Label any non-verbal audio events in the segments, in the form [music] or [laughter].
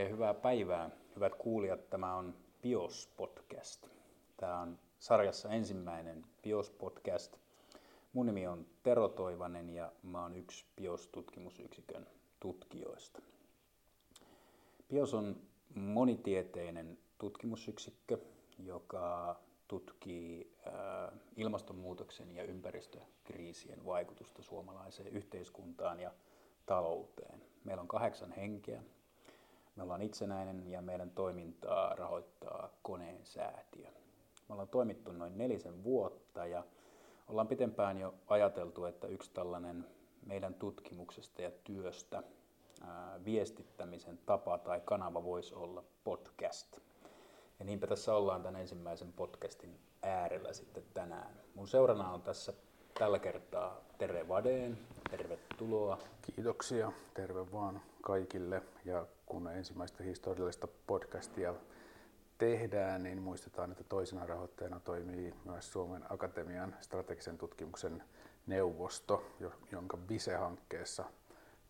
Oikein hyvää päivää, hyvät kuulijat. Tämä on Bios Podcast. Tämä on sarjassa ensimmäinen Bios Podcast. Mun nimi on Tero Toivanen ja mä oon yksi Bios-tutkimusyksikön tutkijoista. Bios on monitieteinen tutkimusyksikkö, joka tutkii ilmastonmuutoksen ja ympäristökriisien vaikutusta suomalaiseen yhteiskuntaan ja talouteen. Meillä on kahdeksan henkeä. Me ollaan itsenäinen ja meidän toimintaa rahoittaa koneen säätiö. Me ollaan toimittu noin nelisen vuotta ja ollaan pitempään jo ajateltu, että yksi tällainen meidän tutkimuksesta ja työstä viestittämisen tapa tai kanava voisi olla podcast. Ja niinpä tässä ollaan tämän ensimmäisen podcastin äärellä sitten tänään. Mun seurana on tässä tällä kertaa Tere Vadeen. Tervetuloa. Kiitoksia, terve vaan kaikille. Ja kun ensimmäistä historiallista podcastia tehdään, niin muistetaan, että toisena rahoittajana toimii myös Suomen Akatemian strategisen tutkimuksen neuvosto, jonka VISE-hankkeessa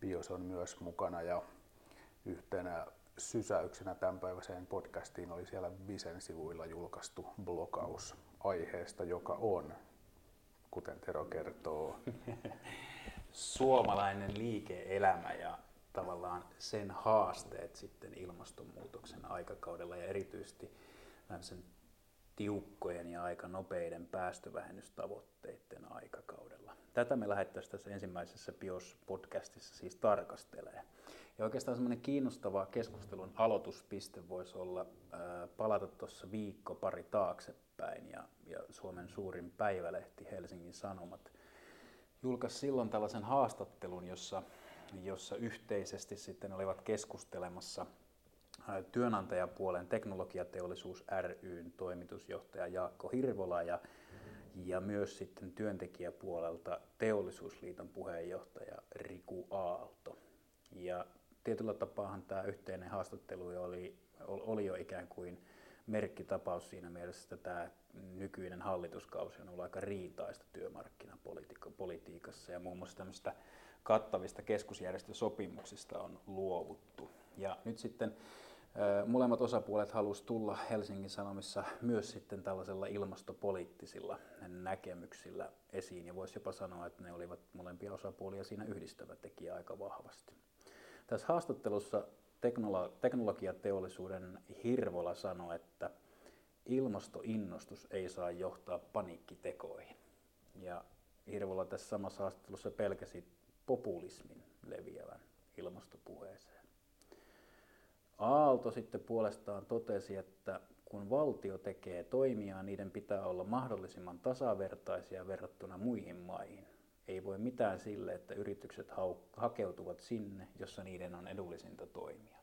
BIOS on myös mukana. Ja yhtenä sysäyksenä tämänpäiväiseen podcastiin oli siellä Visen sivuilla julkaistu blokaus aiheesta, joka on, kuten Tero kertoo, [laughs] suomalainen liike-elämä ja tavallaan sen haasteet sitten ilmastonmuutoksen aikakaudella ja erityisesti sen tiukkojen ja aika nopeiden päästövähennystavoitteiden aikakaudella. Tätä me lähettäisiin tässä ensimmäisessä BIOS-podcastissa siis tarkastelee. Ja oikeastaan semmoinen kiinnostava keskustelun aloituspiste voisi olla ää, palata tuossa viikko pari taaksepäin ja, ja Suomen suurin päivälehti Helsingin Sanomat julkaisi silloin tällaisen haastattelun, jossa, jossa yhteisesti sitten olivat keskustelemassa työnantajapuolen teknologiateollisuus ryn toimitusjohtaja Jaakko Hirvola ja, ja myös sitten työntekijäpuolelta teollisuusliiton puheenjohtaja Riku Aalto. Ja tietyllä tapaahan tämä yhteinen haastattelu oli, oli jo ikään kuin merkkitapaus siinä mielessä, että tämä nykyinen hallituskausi on ollut aika riitaista työmarkkinapolitiikassa ja muun muassa tämmöistä kattavista keskusjärjestösopimuksista on luovuttu. Ja nyt sitten molemmat osapuolet halusivat tulla Helsingin Sanomissa myös sitten tällaisella ilmastopoliittisilla näkemyksillä esiin ja voisi jopa sanoa, että ne olivat molempia osapuolia siinä yhdistävä tekijä aika vahvasti. Tässä haastattelussa teknolo- teknologiateollisuuden Hirvola sanoi, että ilmastoinnostus ei saa johtaa paniikkitekoihin. Ja Hirvola tässä samassa haastattelussa pelkäsi populismin leviävän ilmastopuheeseen. Aalto sitten puolestaan totesi, että kun valtio tekee toimia, niiden pitää olla mahdollisimman tasavertaisia verrattuna muihin maihin. Ei voi mitään sille, että yritykset hakeutuvat sinne, jossa niiden on edullisinta toimia.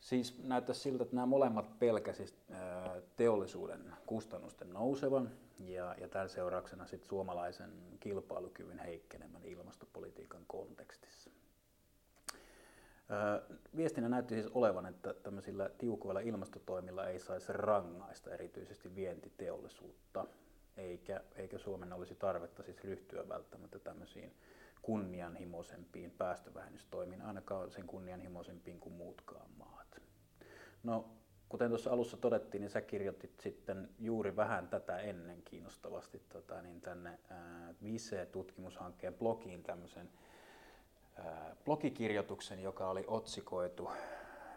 Siis näyttää siltä, että nämä molemmat pelkäsivät teollisuuden kustannusten nousevan ja, ja tämän seurauksena sit suomalaisen kilpailukyvyn heikkenemän ilmastopolitiikan kontekstissa. Viestinä näytti siis olevan, että tämmöisillä tiukoilla ilmastotoimilla ei saisi rangaista erityisesti vientiteollisuutta eikä, eikä Suomen olisi tarvetta siis ryhtyä välttämättä tämmöisiin kunnianhimoisempiin päästövähennystoimiin, ainakaan sen kunnianhimoisempiin kuin muutkaan maat. No, kuten tuossa alussa todettiin, niin sä kirjoitit sitten juuri vähän tätä ennen kiinnostavasti tota, niin tänne ää, Vise-tutkimushankkeen blogiin tämmöisen ää, blogikirjoituksen, joka oli otsikoitu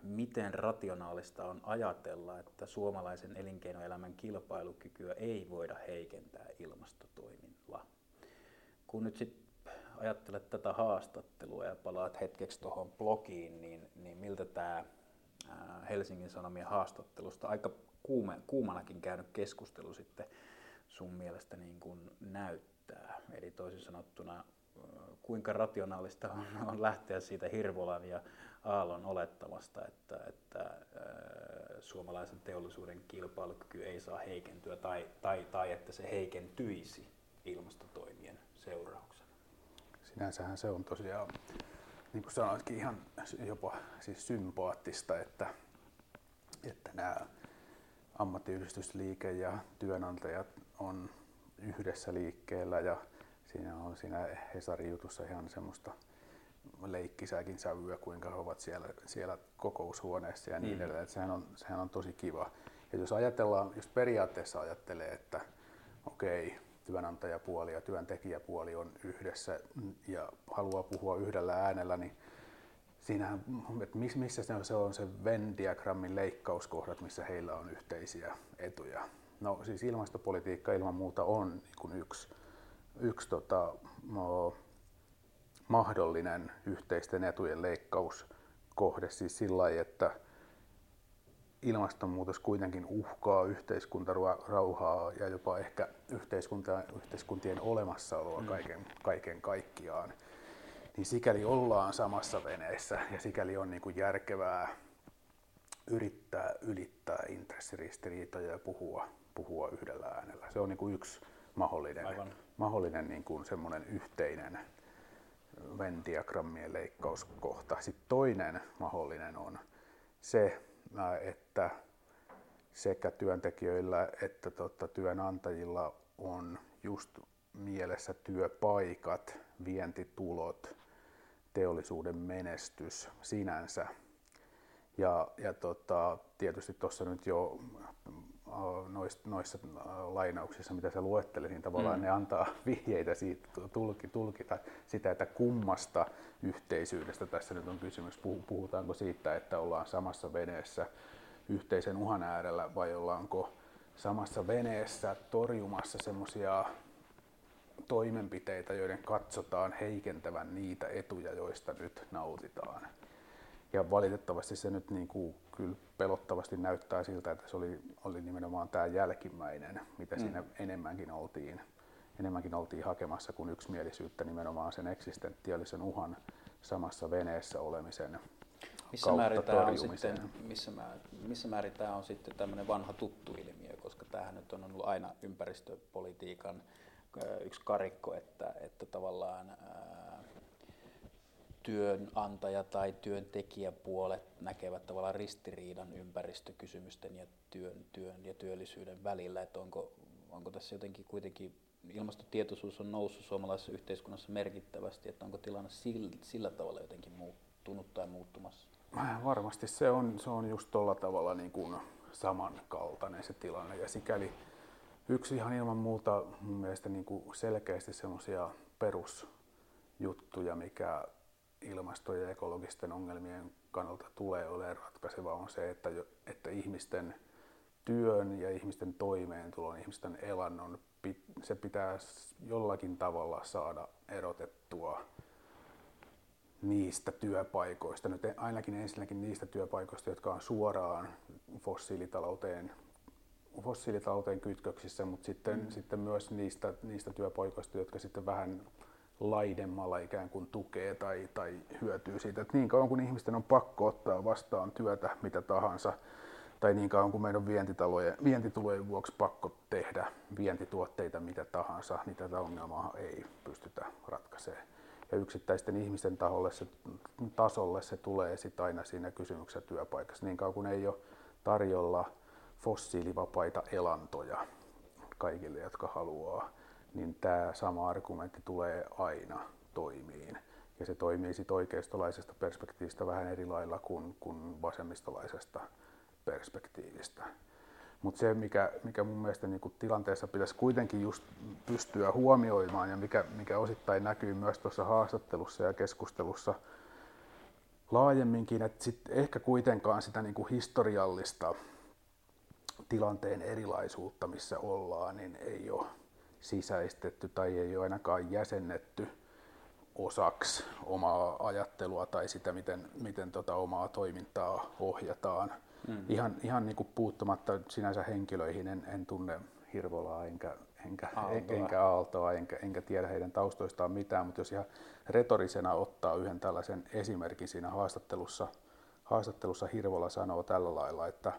miten rationaalista on ajatella, että suomalaisen elinkeinoelämän kilpailukykyä ei voida heikentää ilmastotoimilla. Kun nyt sitten ajattelet tätä haastattelua ja palaat hetkeksi tuohon blogiin, niin, niin miltä tämä Helsingin Sanomien haastattelusta aika kuume, kuumanakin käynyt keskustelu sitten sun mielestä niin kuin näyttää? Eli toisin sanottuna, kuinka rationaalista on, on lähteä siitä Hirvolan ja Aallon olettamasta, että, että suomalaisen teollisuuden kilpailukyky ei saa heikentyä tai, tai, tai että se heikentyisi ilmastotoimien seurauksena. Sinänsähän se on tosiaan, niin kuin sanoitkin, ihan jopa siis sympaattista, että, että nämä ammattiyhdistysliike ja työnantajat on yhdessä liikkeellä ja siinä on siinä Hesarin jutussa ihan semmoista leikkisääkin sävyä, kuinka he ovat siellä, siellä kokoushuoneessa ja niin mm. edelleen. Sehän on, sehän on tosi kiva. Ja jos ajatellaan, jos periaatteessa ajattelee, että okei, okay, työnantajapuoli ja työntekijäpuoli on yhdessä ja haluaa puhua yhdellä äänellä, niin siinähän, että missä se on, se on se Venn-diagrammin leikkauskohdat, missä heillä on yhteisiä etuja. No siis ilmastopolitiikka ilman muuta on niin kuin yksi, yksi tota, no, mahdollinen yhteisten etujen leikkauskohde siis sillä lailla, että ilmastonmuutos kuitenkin uhkaa yhteiskuntarauhaa ja jopa ehkä yhteiskuntien olemassaoloa mm. kaiken, kaiken kaikkiaan, niin sikäli ollaan samassa veneessä ja sikäli on niin kuin järkevää yrittää ylittää intressiristiriitoja ja puhua, puhua yhdellä äänellä. Se on niin kuin yksi mahdollinen, mahdollinen niin kuin semmoinen yhteinen Venn-diagrammien leikkauskohta. Sitten toinen mahdollinen on se, että sekä työntekijöillä että tota, työnantajilla on just mielessä työpaikat, vientitulot, teollisuuden menestys sinänsä. Ja, ja tota, tietysti tuossa nyt jo noissa, noissa lainauksissa, mitä sä luettelit, niin tavallaan mm. ne antaa [laughs] vihjeitä siitä, tulki, tulkita sitä, että kummasta yhteisyydestä tässä nyt on kysymys. Puhutaanko siitä, että ollaan samassa veneessä yhteisen uhan äärellä vai ollaanko samassa veneessä torjumassa semmoisia toimenpiteitä, joiden katsotaan heikentävän niitä etuja, joista nyt nautitaan. Ja valitettavasti se nyt niin kuin kyllä pelottavasti näyttää siltä, että se oli, oli nimenomaan tämä jälkimmäinen, mitä mm. siinä enemmänkin oltiin, enemmänkin oltiin hakemassa kuin yksimielisyyttä. Nimenomaan sen eksistentiaalisen uhan samassa veneessä olemisen missä määrin tämä on sitten, missä, määrin, missä määrin tämä on sitten tämmöinen vanha tuttu ilmiö, koska tämähän nyt on ollut aina ympäristöpolitiikan yksi karikko, että, että tavallaan työnantaja- tai työntekijäpuolet näkevät tavallaan ristiriidan ympäristökysymysten ja työn, työn ja työllisyyden välillä, että onko, onko tässä jotenkin kuitenkin ilmastotietoisuus on noussut suomalaisessa yhteiskunnassa merkittävästi, että onko tilanne sillä, sillä tavalla jotenkin muuttunut tai muuttumassa? Varmasti se on, se on just tuolla tavalla niin kuin samankaltainen se tilanne ja sikäli yksi ihan ilman muuta mun mielestä niin kuin selkeästi semmoisia perusjuttuja, mikä ilmasto- ja ekologisten ongelmien kannalta tulee olemaan ratkaiseva on se, että, että ihmisten työn ja ihmisten toimeentulon, ihmisten elannon, se pitää jollakin tavalla saada erotettua niistä työpaikoista, nyt ainakin ensinnäkin niistä työpaikoista, jotka on suoraan fossiilitalouteen, fossiilitalouteen kytköksissä, mutta sitten, mm. sitten myös niistä, niistä työpaikoista, jotka sitten vähän laidemmalla ikään kuin tukee tai, tai hyötyy siitä. Että niin kauan kuin ihmisten on pakko ottaa vastaan työtä mitä tahansa, tai niin kauan kuin meidän on vientitulojen, vientitulojen vuoksi pakko tehdä vientituotteita mitä tahansa, niin tätä ongelmaa ei pystytä ratkaisemaan. Ja yksittäisten ihmisten taholle se, tasolle se tulee sitten aina siinä kysymyksessä työpaikassa. Niin kauan kuin ei ole tarjolla fossiilivapaita elantoja kaikille, jotka haluaa niin tämä sama argumentti tulee aina toimiin. Ja se toimii sitten oikeistolaisesta perspektiivistä vähän eri lailla kuin, kuin vasemmistolaisesta perspektiivistä. Mutta se, mikä, mikä mun mielestä niin tilanteessa pitäisi kuitenkin just pystyä huomioimaan ja mikä, mikä osittain näkyy myös tuossa haastattelussa ja keskustelussa laajemminkin, että sit ehkä kuitenkaan sitä niin historiallista tilanteen erilaisuutta, missä ollaan, niin ei ole sisäistetty tai ei ole ainakaan jäsennetty osaksi omaa ajattelua tai sitä, miten, miten tota omaa toimintaa ohjataan. Mm. Ihan, ihan niin kuin puuttumatta sinänsä henkilöihin en, en tunne Hirvolaa enkä, enkä, Aaltoa. enkä Aaltoa, enkä, enkä tiedä heidän taustoistaan mitään, mutta jos ihan retorisena ottaa yhden tällaisen esimerkin siinä haastattelussa, haastattelussa Hirvola sanoo tällä lailla, että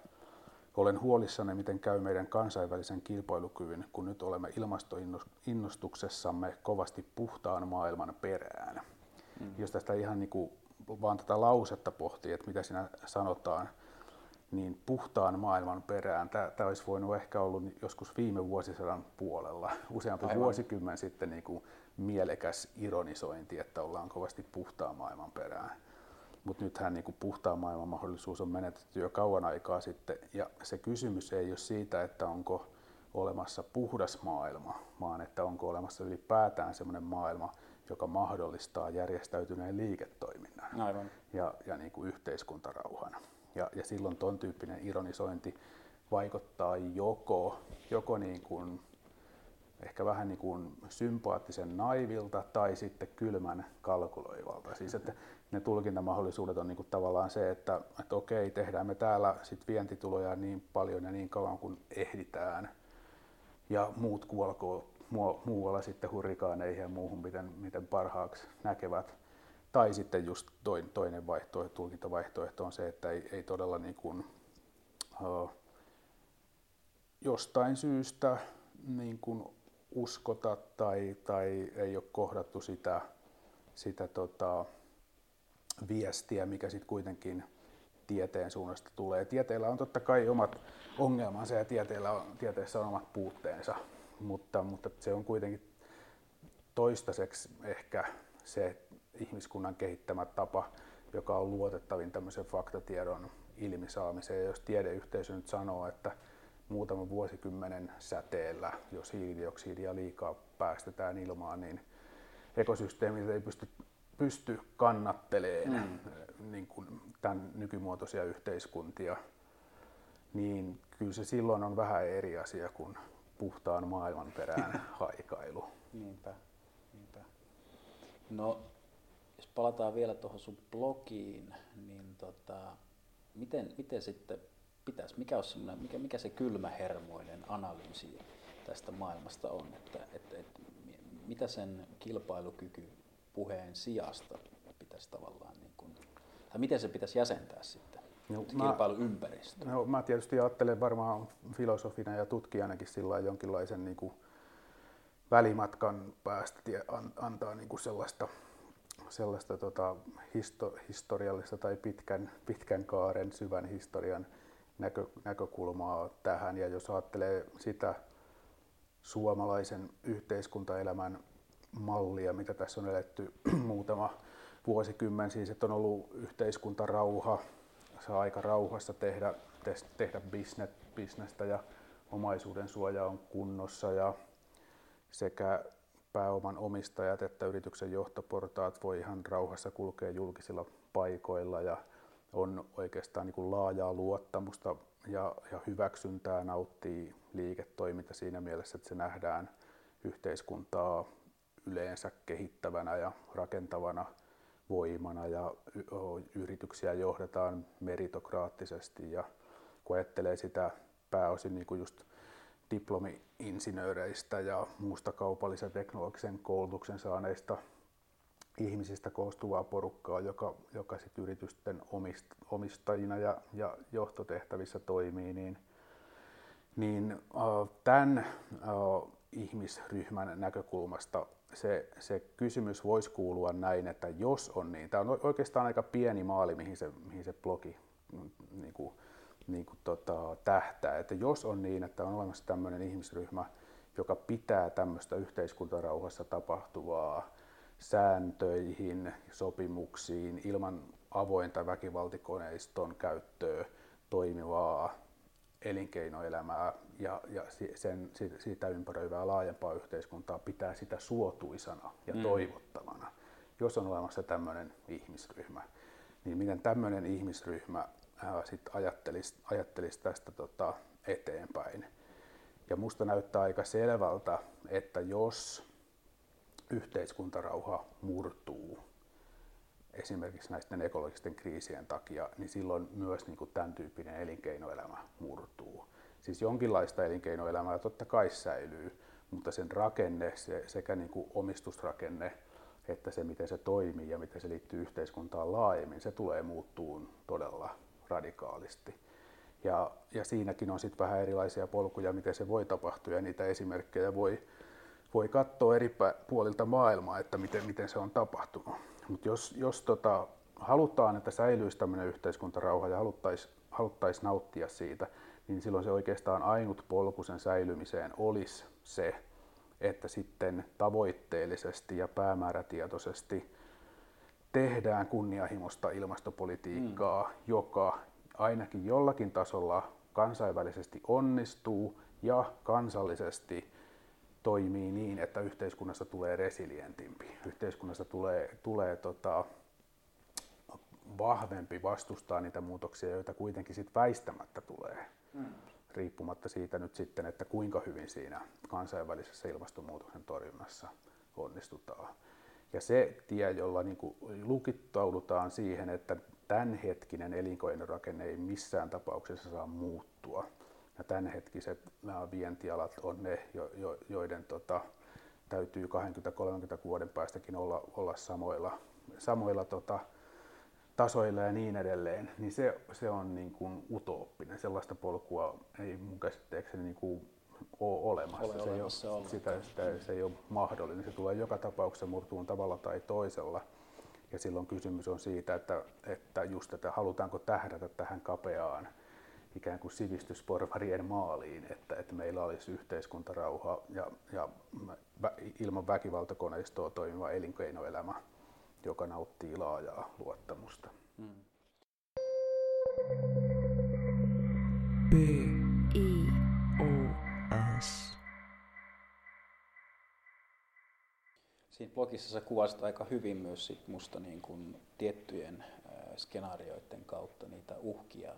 olen huolissani, miten käy meidän kansainvälisen kilpailukyvyn, kun nyt olemme ilmastoinnostuksessamme kovasti puhtaan maailman perään. Mm. Jos tästä ihan niin kuin vaan tätä lausetta pohtii, että mitä siinä sanotaan, niin puhtaan maailman perään. Tämä olisi voinut ehkä ollut joskus viime vuosisadan puolella, useampi Aivan. vuosikymmen sitten niin kuin mielekäs ironisointi, että ollaan kovasti puhtaan maailman perään. Mutta nythän niin kuin puhtaan maailman mahdollisuus on menetetty jo kauan aikaa sitten. Ja se kysymys ei ole siitä, että onko olemassa puhdas maailma, vaan että onko olemassa ylipäätään sellainen maailma, joka mahdollistaa järjestäytyneen liiketoiminnan Aivan. ja, ja niin kuin yhteiskuntarauhan. Ja, ja silloin tuon tyyppinen ironisointi vaikuttaa joko, joko niin kuin, ehkä vähän niin kuin sympaattisen naivilta tai sitten kylmän kalkuloivalta. Siis että ne tulkintamahdollisuudet on niin kuin tavallaan se, että, että okei, tehdään me täällä sit vientituloja niin paljon ja niin kauan kuin ehditään ja muut kuolkoo muualla sitten hurrikaaneihin ja muuhun, miten, miten parhaaksi näkevät. Tai sitten just toinen vaihtoehto, tulkintavaihtoehto on se, että ei, ei todella niin kuin, uh, jostain syystä niin kuin uskota tai, tai ei ole kohdattu sitä, sitä tota, viestiä, mikä sitten kuitenkin tieteen suunnasta tulee. Tieteellä on totta kai omat ongelmansa ja tieteellä on, tieteessä on omat puutteensa, mutta, mutta se on kuitenkin toistaiseksi ehkä se ihmiskunnan kehittämä tapa, joka on luotettavin tämmöisen faktatiedon ilmisaamiseen. Jos tiedeyhteisö nyt sanoo, että muutaman vuosikymmenen säteellä, jos hiilidioksidia liikaa päästetään ilmaan, niin ekosysteemit ei pysty, pysty kannattelemaan mm. niin kuin tämän nykymuotoisia yhteiskuntia, niin kyllä se silloin on vähän eri asia kuin puhtaan maailman perään [laughs] haikailu. Niinpä, niinpä. No, jos palataan vielä tuohon sun blogiin, niin tota, miten, miten sitten pitäisi, mikä, on mikä, mikä se kylmähermoinen analyysi tästä maailmasta on, että, että, että mitä sen kilpailukyky puheen sijasta pitäisi tavallaan, niin kuin, tai miten se pitäisi jäsentää sitten? No, mä, kilpailuympäristö. No, mä tietysti ajattelen varmaan filosofina ja tutkijanakin sillä jonkinlaisen niin kuin välimatkan päästä antaa niin kuin sellaista, sellaista tota, histo, historiallista tai pitkän, pitkän kaaren, syvän historian näkö, näkökulmaa tähän. Ja jos ajattelee sitä suomalaisen yhteiskuntaelämän mallia, mitä tässä on eletty [clears throat] muutama vuosikymmen, siis että on ollut yhteiskuntarauha, saa aika rauhassa tehdä, tehdä business, bisnestä ja omaisuuden suoja on kunnossa ja sekä pääoman omistajat että yrityksen johtoportaat voi ihan rauhassa kulkea julkisilla paikoilla ja on oikeastaan niin kuin laajaa luottamusta ja, ja hyväksyntää nauttii liiketoiminta siinä mielessä, että se nähdään yhteiskuntaa yleensä kehittävänä ja rakentavana voimana ja yrityksiä johdetaan meritokraattisesti ja kun ajattelee sitä pääosin niin kuin just diplomi-insinööreistä ja muusta kaupallisen teknologisen koulutuksen saaneista ihmisistä koostuvaa porukkaa, joka, joka sit yritysten omist, omistajina ja, ja johtotehtävissä toimii, niin, niin äh, tämän äh, ihmisryhmän näkökulmasta se, se kysymys voisi kuulua näin, että jos on niin, tämä on oikeastaan aika pieni maali, mihin se, mihin se blogi niin kuin, niin kuin tota, tähtää, että jos on niin, että on olemassa tämmöinen ihmisryhmä, joka pitää tämmöistä yhteiskuntarauhassa tapahtuvaa sääntöihin, sopimuksiin, ilman avointa väkivaltikoneiston käyttöä toimivaa elinkeinoelämää ja, ja sen, siitä ympäröivää laajempaa yhteiskuntaa pitää sitä suotuisana ja mm. toivottavana, jos on olemassa tämmöinen ihmisryhmä. Niin miten tämmöinen ihmisryhmä ää, sit ajattelisi, ajattelisi tästä tota, eteenpäin. Ja musta näyttää aika selvältä, että jos yhteiskuntarauha murtuu esimerkiksi näisten ekologisten kriisien takia, niin silloin myös niin kuin tämän tyyppinen elinkeinoelämä murtuu. Siis jonkinlaista elinkeinoelämää totta kai säilyy, mutta sen rakenne, se, sekä niin kuin omistusrakenne, että se miten se toimii ja miten se liittyy yhteiskuntaan laajemmin, se tulee muuttuun todella radikaalisti. Ja, ja siinäkin on sitten vähän erilaisia polkuja, miten se voi tapahtua ja niitä esimerkkejä voi, voi katsoa eri puolilta maailmaa, että miten, miten se on tapahtunut. Mutta jos, jos tota, halutaan, että säilyisi tämmöinen yhteiskuntarauha ja haluttaisiin haluttaisiin nauttia siitä, niin silloin se oikeastaan ainut polku sen säilymiseen olisi se, että sitten tavoitteellisesti ja päämäärätietoisesti tehdään kunnianhimoista ilmastopolitiikkaa, mm. joka ainakin jollakin tasolla kansainvälisesti onnistuu ja kansallisesti toimii niin, että yhteiskunnasta tulee resilientimpi. Yhteiskunnasta tulee, tulee tota, vahvempi vastustaa niitä muutoksia, joita kuitenkin sit väistämättä tulee. Riippumatta siitä nyt sitten, että kuinka hyvin siinä kansainvälisessä ilmastonmuutoksen torjunnassa onnistutaan. Ja se tie, jolla niin kuin lukittaudutaan siihen, että tämänhetkinen elinkeinorakenne ei missään tapauksessa saa muuttua. Ja tämänhetkiset nämä vientialat on ne, jo, jo, joiden tota, täytyy 20-30 vuoden päästäkin olla, olla samoilla, samoilla tota, tasoilla ja niin edelleen, niin se, se on niin kuin utooppinen. Sellaista polkua ei mun käsitteekseni niin kuin ole olemassa. Ole se, olemassa ei ole, sitä, sitä, se ei ole mahdollinen. Se tulee joka tapauksessa murtuun tavalla tai toisella. Ja silloin kysymys on siitä, että, että just, että halutaanko tähdätä tähän kapeaan ikään kuin sivistysporvarien maaliin, että, että meillä olisi yhteiskuntarauha ja, ja ilman väkivaltakoneistoa toimiva elinkeinoelämä, joka nauttii laajaa luottamusta. Hmm. B. I. O. S. Siinä blogissa sä kuvasit aika hyvin myös sit musta niin kuin tiettyjen äh, skenaarioiden kautta niitä uhkia,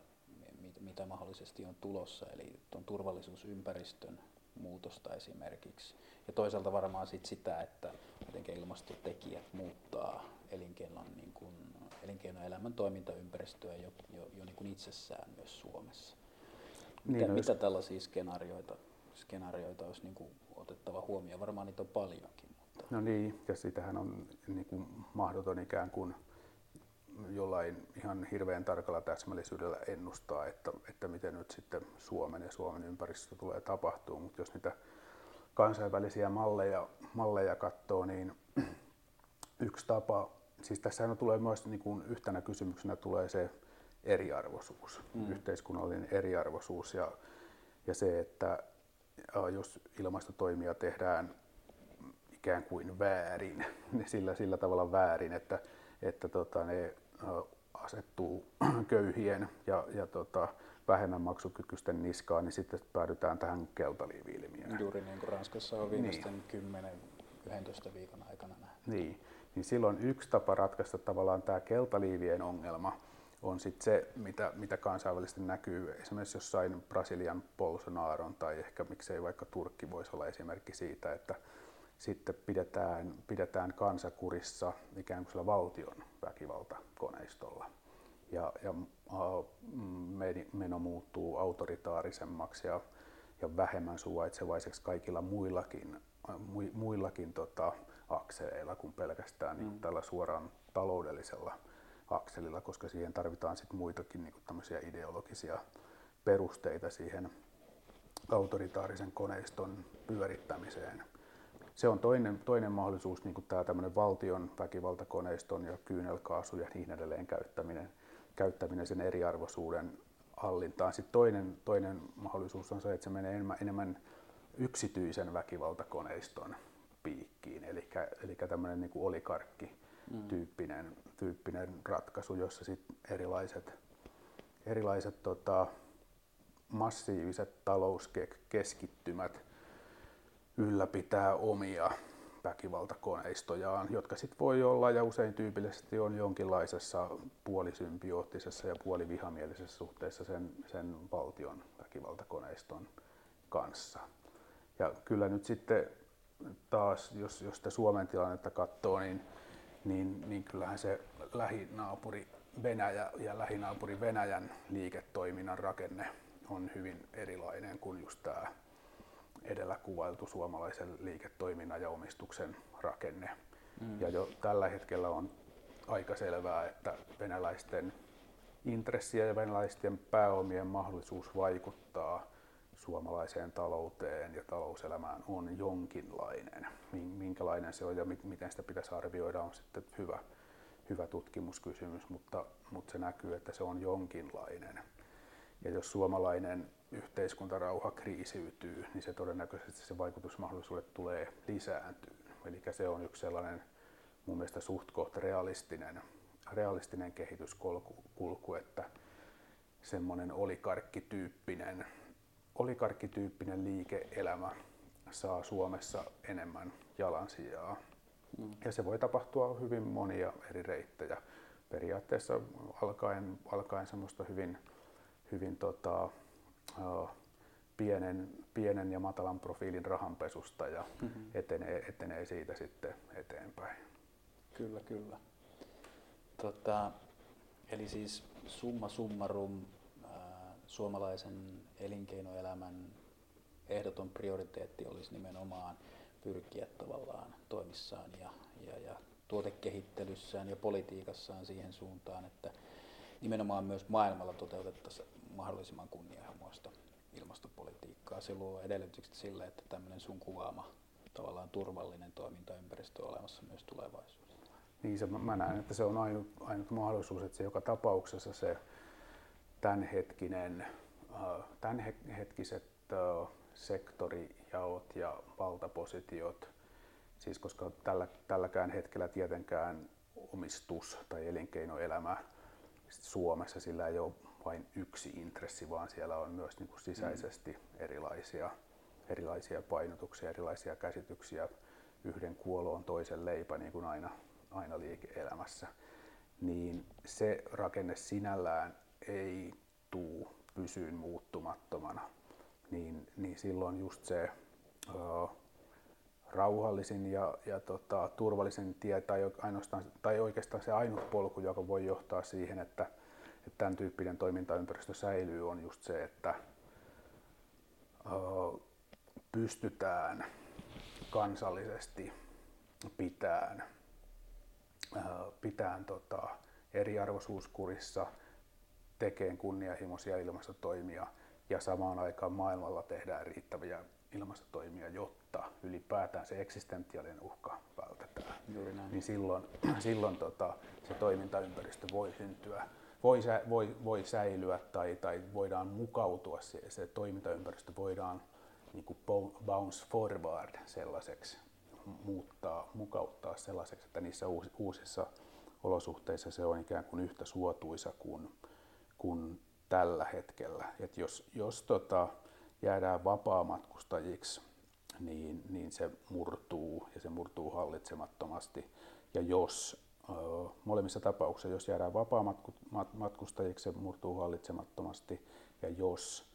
mitä, mitä mahdollisesti on tulossa, eli tuon turvallisuusympäristön muutosta esimerkiksi. Ja toisaalta varmaan sit sitä, että miten ilmastotekijät muuttaa elinkeinon, niin kuin, elinkeinoelämän toimintaympäristöä jo, jo, jo niin kuin itsessään myös Suomessa. Mitä, niin, mitä tällaisia skenaarioita, skenaarioita olisi niin kuin otettava huomioon? Varmaan niitä on paljonkin. Mutta... No niin, ja sitähän on niin kuin mahdoton ikään kuin jollain ihan hirveän tarkalla täsmällisyydellä ennustaa, että, että miten nyt sitten Suomen ja Suomen ympäristössä tulee tapahtuu, mutta jos niitä kansainvälisiä malleja, malleja katsoo, niin yksi tapa, siis tässä tulee myös niin kuin yhtenä kysymyksenä tulee se eriarvoisuus, mm. yhteiskunnallinen eriarvoisuus ja, ja se, että jos ilmastotoimia tehdään ikään kuin väärin, [laughs] sillä, sillä tavalla väärin, että, että tota, ne asettuu [clears throat] köyhien ja, ja tota, vähemmän maksukykyisten niskaan, niin sitten päädytään tähän keltaliivi-ilmiöön. Juuri niin kuin Ranskassa on viimeisten niin. 10-11 viikon aikana nähty. Niin. Niin silloin yksi tapa ratkaista tavallaan tämä keltaliivien ongelma on sitten se, mitä, mitä kansainvälisesti näkyy esimerkiksi jossain Brasilian Bolsonaron tai ehkä miksei vaikka Turkki voisi olla esimerkki siitä, että sitten pidetään, pidetään kansakurissa ikään kuin sillä valtion väkivaltakoneistolla. Ja, ja meno muuttuu autoritaarisemmaksi ja, ja vähemmän suvaitsevaiseksi kaikilla muillakin, muillakin tota, akseleilla kuin pelkästään niin mm. niin tällä suoraan taloudellisella akselilla, koska siihen tarvitaan sit muitakin niin tämmöisiä ideologisia perusteita siihen autoritaarisen koneiston pyörittämiseen se on toinen, toinen mahdollisuus, niin kuin tämä tämmöinen valtion väkivaltakoneiston ja kyynelkaasu ja niin edelleen käyttäminen, käyttäminen sen eriarvoisuuden hallintaan. Sitten toinen, toinen mahdollisuus on se, että se menee enemmän, enemmän yksityisen väkivaltakoneiston piikkiin, eli, eli tämmöinen niin olikarkki-tyyppinen mm. tyyppinen ratkaisu, jossa sit erilaiset, erilaiset tota, massiiviset talouskeskittymät ylläpitää omia väkivaltakoneistojaan, jotka sitten voi olla ja usein tyypillisesti on jonkinlaisessa puolisymbioottisessa ja puolivihamielisessä suhteessa sen, sen valtion väkivaltakoneiston kanssa. Ja kyllä nyt sitten taas, jos, jos sitä Suomen tilannetta katsoo, niin, niin, niin kyllähän se lähinaapuri Venäjä ja lähinaapuri Venäjän liiketoiminnan rakenne on hyvin erilainen kuin just tämä edellä kuvailtu suomalaisen liiketoiminnan ja omistuksen rakenne. Mm. Ja jo tällä hetkellä on aika selvää, että venäläisten intressiä ja venäläisten pääomien mahdollisuus vaikuttaa suomalaiseen talouteen ja talouselämään on jonkinlainen. Minkälainen se on ja miten sitä pitäisi arvioida on sitten hyvä, hyvä tutkimuskysymys, mutta, mutta se näkyy, että se on jonkinlainen. Ja jos suomalainen yhteiskuntarauha kriisiytyy, niin se todennäköisesti se vaikutusmahdollisuudet tulee lisääntyä. Eli se on yksi sellainen mun mielestä suht koht realistinen, realistinen kehityskulku, että semmoinen olikarkkityyppinen, olikarkkityyppinen liike-elämä saa Suomessa enemmän jalansijaa. Mm. Ja se voi tapahtua hyvin monia eri reittejä. Periaatteessa alkaen, alkaen semmoista hyvin, hyvin tota, uh, pienen, pienen ja matalan profiilin rahanpesusta ja mm-hmm. etenee, etenee siitä sitten eteenpäin. Kyllä, kyllä. Tota, eli siis summa summarum ää, suomalaisen elinkeinoelämän ehdoton prioriteetti olisi nimenomaan pyrkiä tavallaan toimissaan ja, ja, ja tuotekehittelyssään ja politiikassaan siihen suuntaan, että nimenomaan myös maailmalla toteutettaisiin mahdollisimman kunnianhimoista ilmastopolitiikkaa. Se luo edellytykset sille, että tämmöinen sun kuvaama tavallaan turvallinen toimintaympäristö on olemassa myös tulevaisuudessa. Niin se, mä näen, että se on ainut, ainut mahdollisuus, että se joka tapauksessa se tämänhetkinen, tämänhetkiset sektorijaot ja valtapositiot, siis koska tällä, tälläkään hetkellä tietenkään omistus tai elinkeinoelämä Suomessa sillä ei ole vain yksi intressi, vaan siellä on myös niin kuin sisäisesti mm. erilaisia, erilaisia painotuksia, erilaisia käsityksiä. Yhden kuolo on toisen leipä, niin kuin aina, aina liike-elämässä. Niin se rakenne sinällään ei tuu pysyyn muuttumattomana niin, niin silloin just se uh, rauhallisin ja, ja tota, turvallisin tie tai, ainoastaan, tai oikeastaan se ainut polku, joka voi johtaa siihen, että, että tämän tyyppinen toimintaympäristö säilyy, on just se, että uh, pystytään kansallisesti pitään, uh, pitään tota, eriarvoisuuskurissa, tekemään kunnianhimoisia ilmastotoimia – ja samaan aikaan maailmalla tehdään riittäviä ilmastotoimia, jotta ylipäätään se eksistentiaalinen uhka vältetään. Juuri näin. Niin silloin, [clears throat] silloin tota, se toimintaympäristö voi syntyä, voi, voi, voi säilyä tai, tai voidaan mukautua, se, se toimintaympäristö voidaan niin kuin bounce forward sellaiseksi, muuttaa, mukauttaa sellaiseksi, että niissä uusissa olosuhteissa se on ikään kuin yhtä suotuisa kuin, kuin tällä hetkellä. Et jos jos tota, jäädään vapaamatkustajiksi, niin, niin se murtuu ja se murtuu hallitsemattomasti. Ja jos ö, molemmissa tapauksissa, jos jäädään vapaamatkustajiksi, se murtuu hallitsemattomasti. Ja jos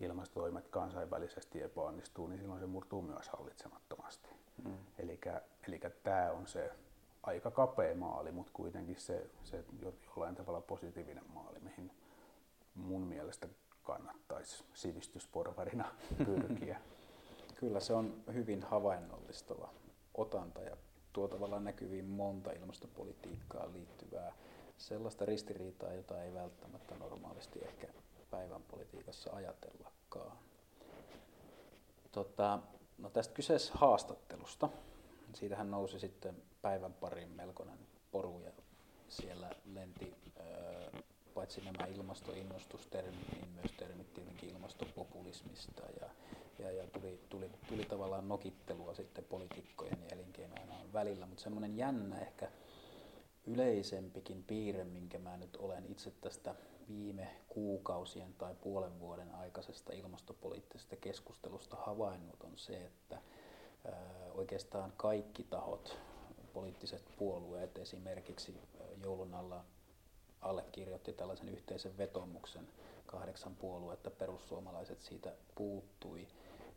ilmastotoimet kansainvälisesti epäonnistuu, niin silloin se murtuu myös hallitsemattomasti. Mm. Eli tämä on se aika kapea maali, mutta kuitenkin se, se jollain tavalla positiivinen maali, mihin, mun mielestä kannattaisi sivistysporvarina [laughs] pyrkiä. Kyllä se on hyvin havainnollistava otanta ja tuo tavallaan näkyviin monta ilmastopolitiikkaan liittyvää sellaista ristiriitaa, jota ei välttämättä normaalisti ehkä päivän politiikassa ajatellakaan. Tota, no tästä kyseessä haastattelusta. Siitähän nousi sitten päivän parin melkoinen poru ja siellä lenti paitsi nämä ilmastoinnostustermit, niin myös termit tietenkin ilmastopopulismista ja, ja, ja tuli, tuli, tuli tavallaan nokittelua sitten poliitikkojen ja elinkeinoelämän välillä, mutta semmoinen jännä ehkä yleisempikin piirre, minkä mä nyt olen itse tästä viime kuukausien tai puolen vuoden aikaisesta ilmastopoliittisesta keskustelusta havainnut, on se, että oikeastaan kaikki tahot, poliittiset puolueet esimerkiksi joulun alla allekirjoitti tällaisen yhteisen vetomuksen, kahdeksan puoluetta, perussuomalaiset siitä puuttui,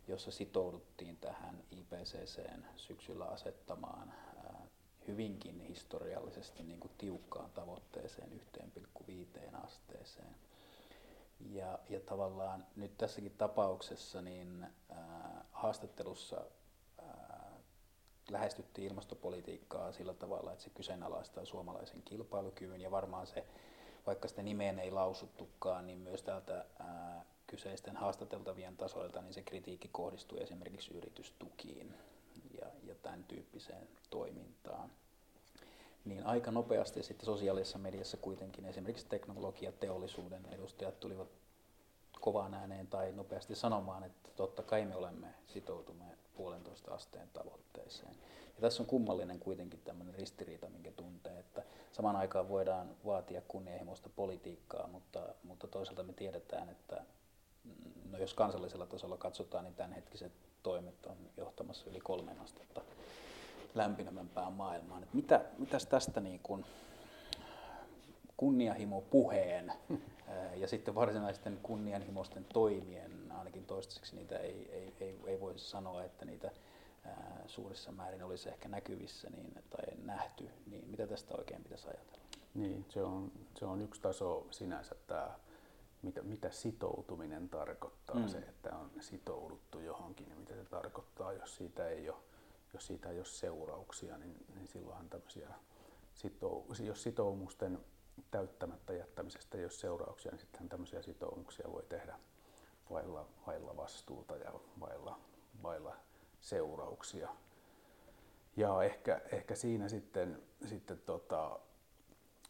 jossa sitouduttiin tähän IPCCn syksyllä asettamaan hyvinkin historiallisesti niin kuin tiukkaan tavoitteeseen 1,5 asteeseen. Ja, ja tavallaan nyt tässäkin tapauksessa niin ää, haastattelussa lähestyttiin ilmastopolitiikkaa sillä tavalla, että se kyseenalaistaa suomalaisen kilpailukyvyn ja varmaan se, vaikka sitä nimeen ei lausuttukaan, niin myös täältä ää, kyseisten haastateltavien tasoilta, niin se kritiikki kohdistuu esimerkiksi yritystukiin ja, ja tämän tyyppiseen toimintaan. Niin aika nopeasti sitten sosiaalisessa mediassa kuitenkin esimerkiksi teknologiateollisuuden edustajat tulivat kovaan ääneen tai nopeasti sanomaan, että totta kai me olemme sitoutuneet puolentoista asteen tavoitteeseen. Ja tässä on kummallinen kuitenkin tämmöinen ristiriita, minkä tuntee, että samaan aikaan voidaan vaatia kunnianhimoista politiikkaa, mutta, mutta toisaalta me tiedetään, että mm, no jos kansallisella tasolla katsotaan, niin tämänhetkiset toimet on johtamassa yli kolmen astetta lämpinemämpään maailmaan. Että mitä, mitäs tästä niin kuin kunnianhimo puheen [laughs] ja sitten varsinaisten kunnianhimoisten toimien, ainakin toistaiseksi niitä ei, ei, ei, ei voisi sanoa, että niitä suurissa määrin olisi ehkä näkyvissä niin, tai nähty, niin mitä tästä oikein pitäisi ajatella? Niin, se on, se on yksi taso sinänsä tämä, mitä, mitä sitoutuminen tarkoittaa, mm. se, että on sitouduttu johonkin, niin mitä se tarkoittaa, jos siitä ei ole, jos siitä ei ole seurauksia, niin, niin silloinhan tämmöisiä sitou, jos sitoumusten täyttämättä jättämisestä ei ole seurauksia, niin sittenhän tämmöisiä sitoumuksia voi tehdä vailla, vailla vastuuta ja vailla, vailla seurauksia. Ja ehkä, ehkä siinä sitten, sitten tota,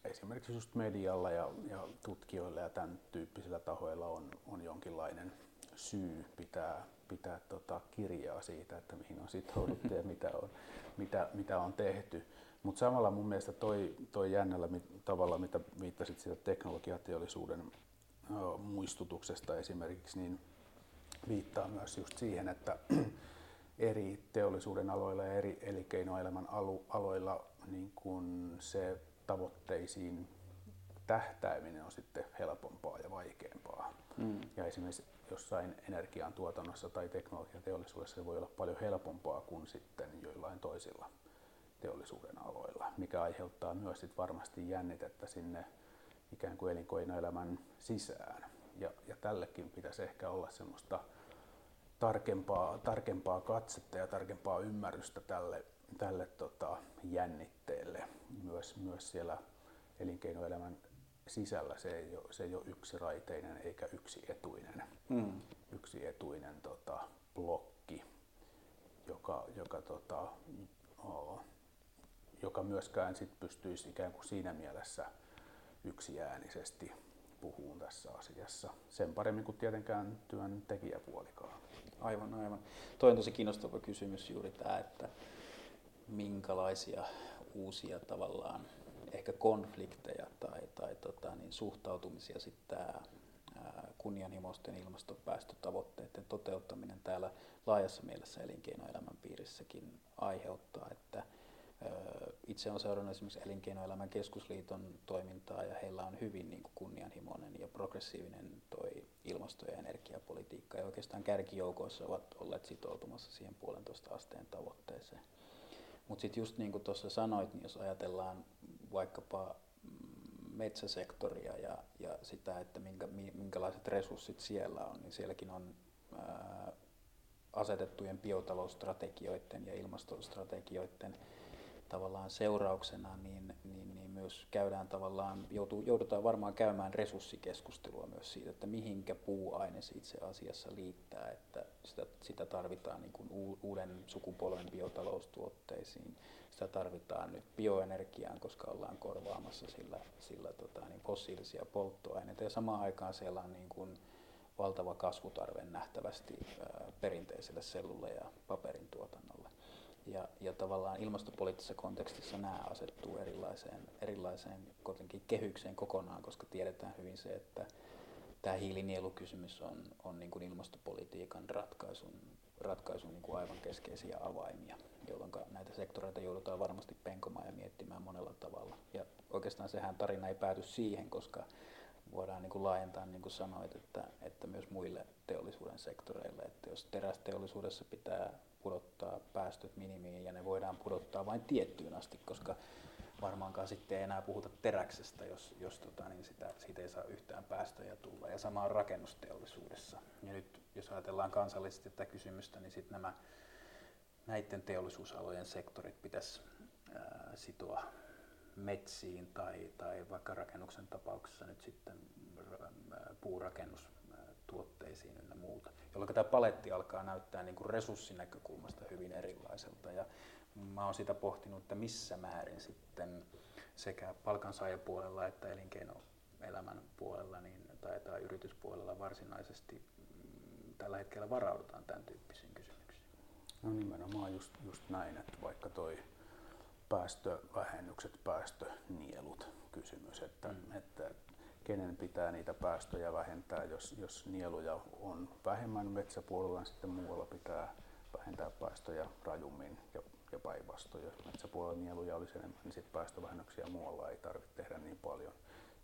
esimerkiksi just medialla ja, ja tutkijoilla ja tämän tyyppisillä tahoilla on, on jonkinlainen syy pitää, pitää tota kirjaa siitä, että mihin on sitouduttu ja mitä on, mitä, mitä on tehty. Mutta samalla mun mielestä toi, toi jännällä tavalla, mitä viittasit siitä teknologiateollisuuden muistutuksesta esimerkiksi, niin viittaa myös just siihen, että [clears throat] eri teollisuuden aloilla ja eri elinkeinoelämän aloilla niin kun se tavoitteisiin tähtääminen on sitten helpompaa ja vaikeampaa. Mm. Ja esimerkiksi jossain energiantuotannossa tai teknologiateollisuudessa se voi olla paljon helpompaa kuin sitten joillain toisilla teollisuuden aloilla, mikä aiheuttaa myös sit varmasti jännitettä sinne ikään kuin elinkeinoelämän sisään. Ja, ja tällekin pitäisi ehkä olla semmoista tarkempaa, tarkempaa katsetta ja tarkempaa ymmärrystä tälle, tälle tota, jännitteelle myös, myös siellä elinkeinoelämän sisällä se ei ole, se ei ole yksiraiteinen eikä yksietuinen, mm. yksietuinen tota, blokki, joka, joka, tota, oh, joka myöskään sit pystyisi ikään kuin siinä mielessä yksiäänisesti puhuun tässä asiassa. Sen paremmin kuin tietenkään työn tekijäpuolikaan. Aivan, aivan. Toi on tosi kiinnostava kysymys juuri tämä, että minkälaisia uusia tavallaan ehkä konflikteja tai, tai tota, niin suhtautumisia sitten tämä kunnianhimoisten ilmastopäästötavoitteiden toteuttaminen täällä laajassa mielessä elinkeinoelämän piirissäkin aiheuttaa, että itse olen seurannut esimerkiksi Elinkeinoelämän keskusliiton toimintaa ja heillä on hyvin niin kuin kunnianhimoinen ja progressiivinen toi ilmasto- ja energiapolitiikka ja oikeastaan kärkijoukoissa ovat olleet sitoutumassa siihen puolentoista asteen tavoitteeseen. Mutta sitten just niin kuin tuossa sanoit, niin jos ajatellaan vaikkapa metsäsektoria ja, ja sitä, että minkä, minkälaiset resurssit siellä on, niin sielläkin on ää, asetettujen biotalousstrategioiden ja ilmastostrategioiden tavallaan seurauksena niin, niin, niin myös käydään tavallaan, joutuu, joudutaan varmaan käymään resurssikeskustelua myös siitä, että mihinkä puuaine itse asiassa liittää, että sitä, sitä tarvitaan niin kuin uuden sukupolven biotaloustuotteisiin, sitä tarvitaan nyt bioenergiaan, koska ollaan korvaamassa sillä, sillä tota, niin fossiilisia polttoaineita ja samaan aikaan siellä on niin kuin valtava kasvutarve nähtävästi ää, perinteiselle sellulle ja paperin tuotannolle. Ja, ja tavallaan ilmastopoliittisessa kontekstissa nämä asettuu erilaiseen, erilaiseen kehykseen kokonaan, koska tiedetään hyvin se, että tämä hiilinielukysymys on, on niin kuin ilmastopolitiikan ratkaisun, ratkaisun niin kuin aivan keskeisiä avaimia, jolloin näitä sektoreita joudutaan varmasti penkomaan ja miettimään monella tavalla. Ja oikeastaan sehän tarina ei pääty siihen, koska voidaan niin kuin laajentaa, niin kuin sanoit, että, että myös muille teollisuuden sektoreille. Että jos terästeollisuudessa pitää pudottaa päästöt minimiin ja ne voidaan pudottaa vain tiettyyn asti, koska varmaankaan sitten ei enää puhuta teräksestä, jos, jos tota, niin sitä, siitä ei saa yhtään päästöjä tulla. Ja sama on rakennusteollisuudessa. Ja nyt jos ajatellaan kansallisesti tätä kysymystä, niin sitten nämä näiden teollisuusalojen sektorit pitäisi ää, sitoa metsiin tai, tai vaikka rakennuksen tapauksessa nyt sitten puurakennustuotteisiin ynnä muuta, jolloin tämä paletti alkaa näyttää niin kuin resurssinäkökulmasta hyvin erilaiselta. Ja mä oon sitä pohtinut, että missä määrin sitten sekä palkansaajapuolella että elinkeinoelämän puolella niin tai, tai yrityspuolella varsinaisesti mm, tällä hetkellä varaudutaan tämän tyyppisiin kysymyksiin? No nimenomaan just, just näin, että vaikka toi päästövähennykset, päästönielut kysymys, että, mm. että kenen pitää niitä päästöjä vähentää, jos, jos nieluja on vähemmän metsäpuolella, niin sitten muualla pitää vähentää päästöjä rajummin ja, ja päinvastoin. Jos metsäpuolella nieluja olisi enemmän, niin sitten päästövähennyksiä muualla ei tarvitse tehdä niin paljon.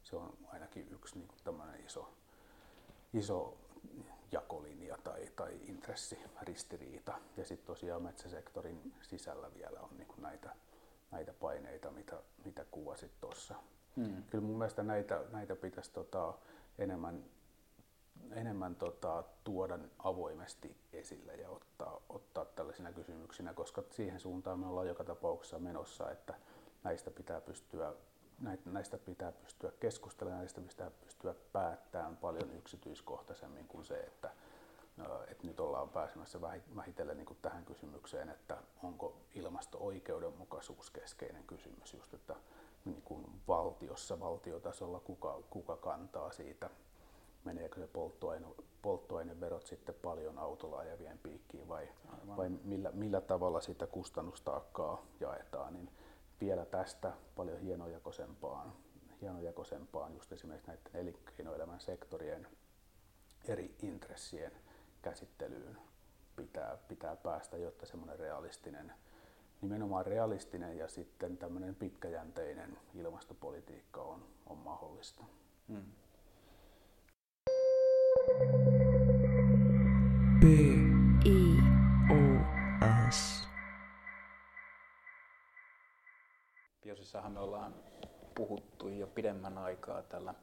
Se on ainakin yksi niin kuin iso, iso jakolinja tai, tai intressiristiriita. Ja sitten tosiaan metsäsektorin sisällä vielä on niin näitä, näitä paineita, mitä, mitä kuvasit tuossa. Hmm. Kyllä mun mielestä näitä, näitä pitäisi tota, enemmän, enemmän tota, tuoda avoimesti esille ja ottaa, ottaa tällaisina kysymyksinä, koska siihen suuntaan me ollaan joka tapauksessa menossa, että näistä pitää pystyä näistä pitää pystyä keskustelemaan, näistä pitää pystyä päättämään paljon yksityiskohtaisemmin kuin se, että, että nyt ollaan pääsemässä vähitellen niin tähän kysymykseen, että onko ilmasto-oikeudenmukaisuus keskeinen kysymys, just että niin kuin valtiossa, valtiotasolla, kuka, kuka kantaa siitä, meneekö se polttoaine, polttoaineverot sitten paljon autolla ajavien piikkiin vai, vai millä, millä tavalla sitä kustannustaakkaa jaetaan, niin vielä tästä paljon hienojakoisempaan, hienojakoisempaan just esimerkiksi näiden elinkeinoelämän sektorien eri intressien käsittelyyn pitää, pitää päästä, jotta semmoinen realistinen nimenomaan realistinen ja sitten tämmöinen pitkäjänteinen ilmastopolitiikka on, on mahdollista. Hmm. B I O S. Biosissahan me ollaan puhuttu jo pidemmän aikaa tällä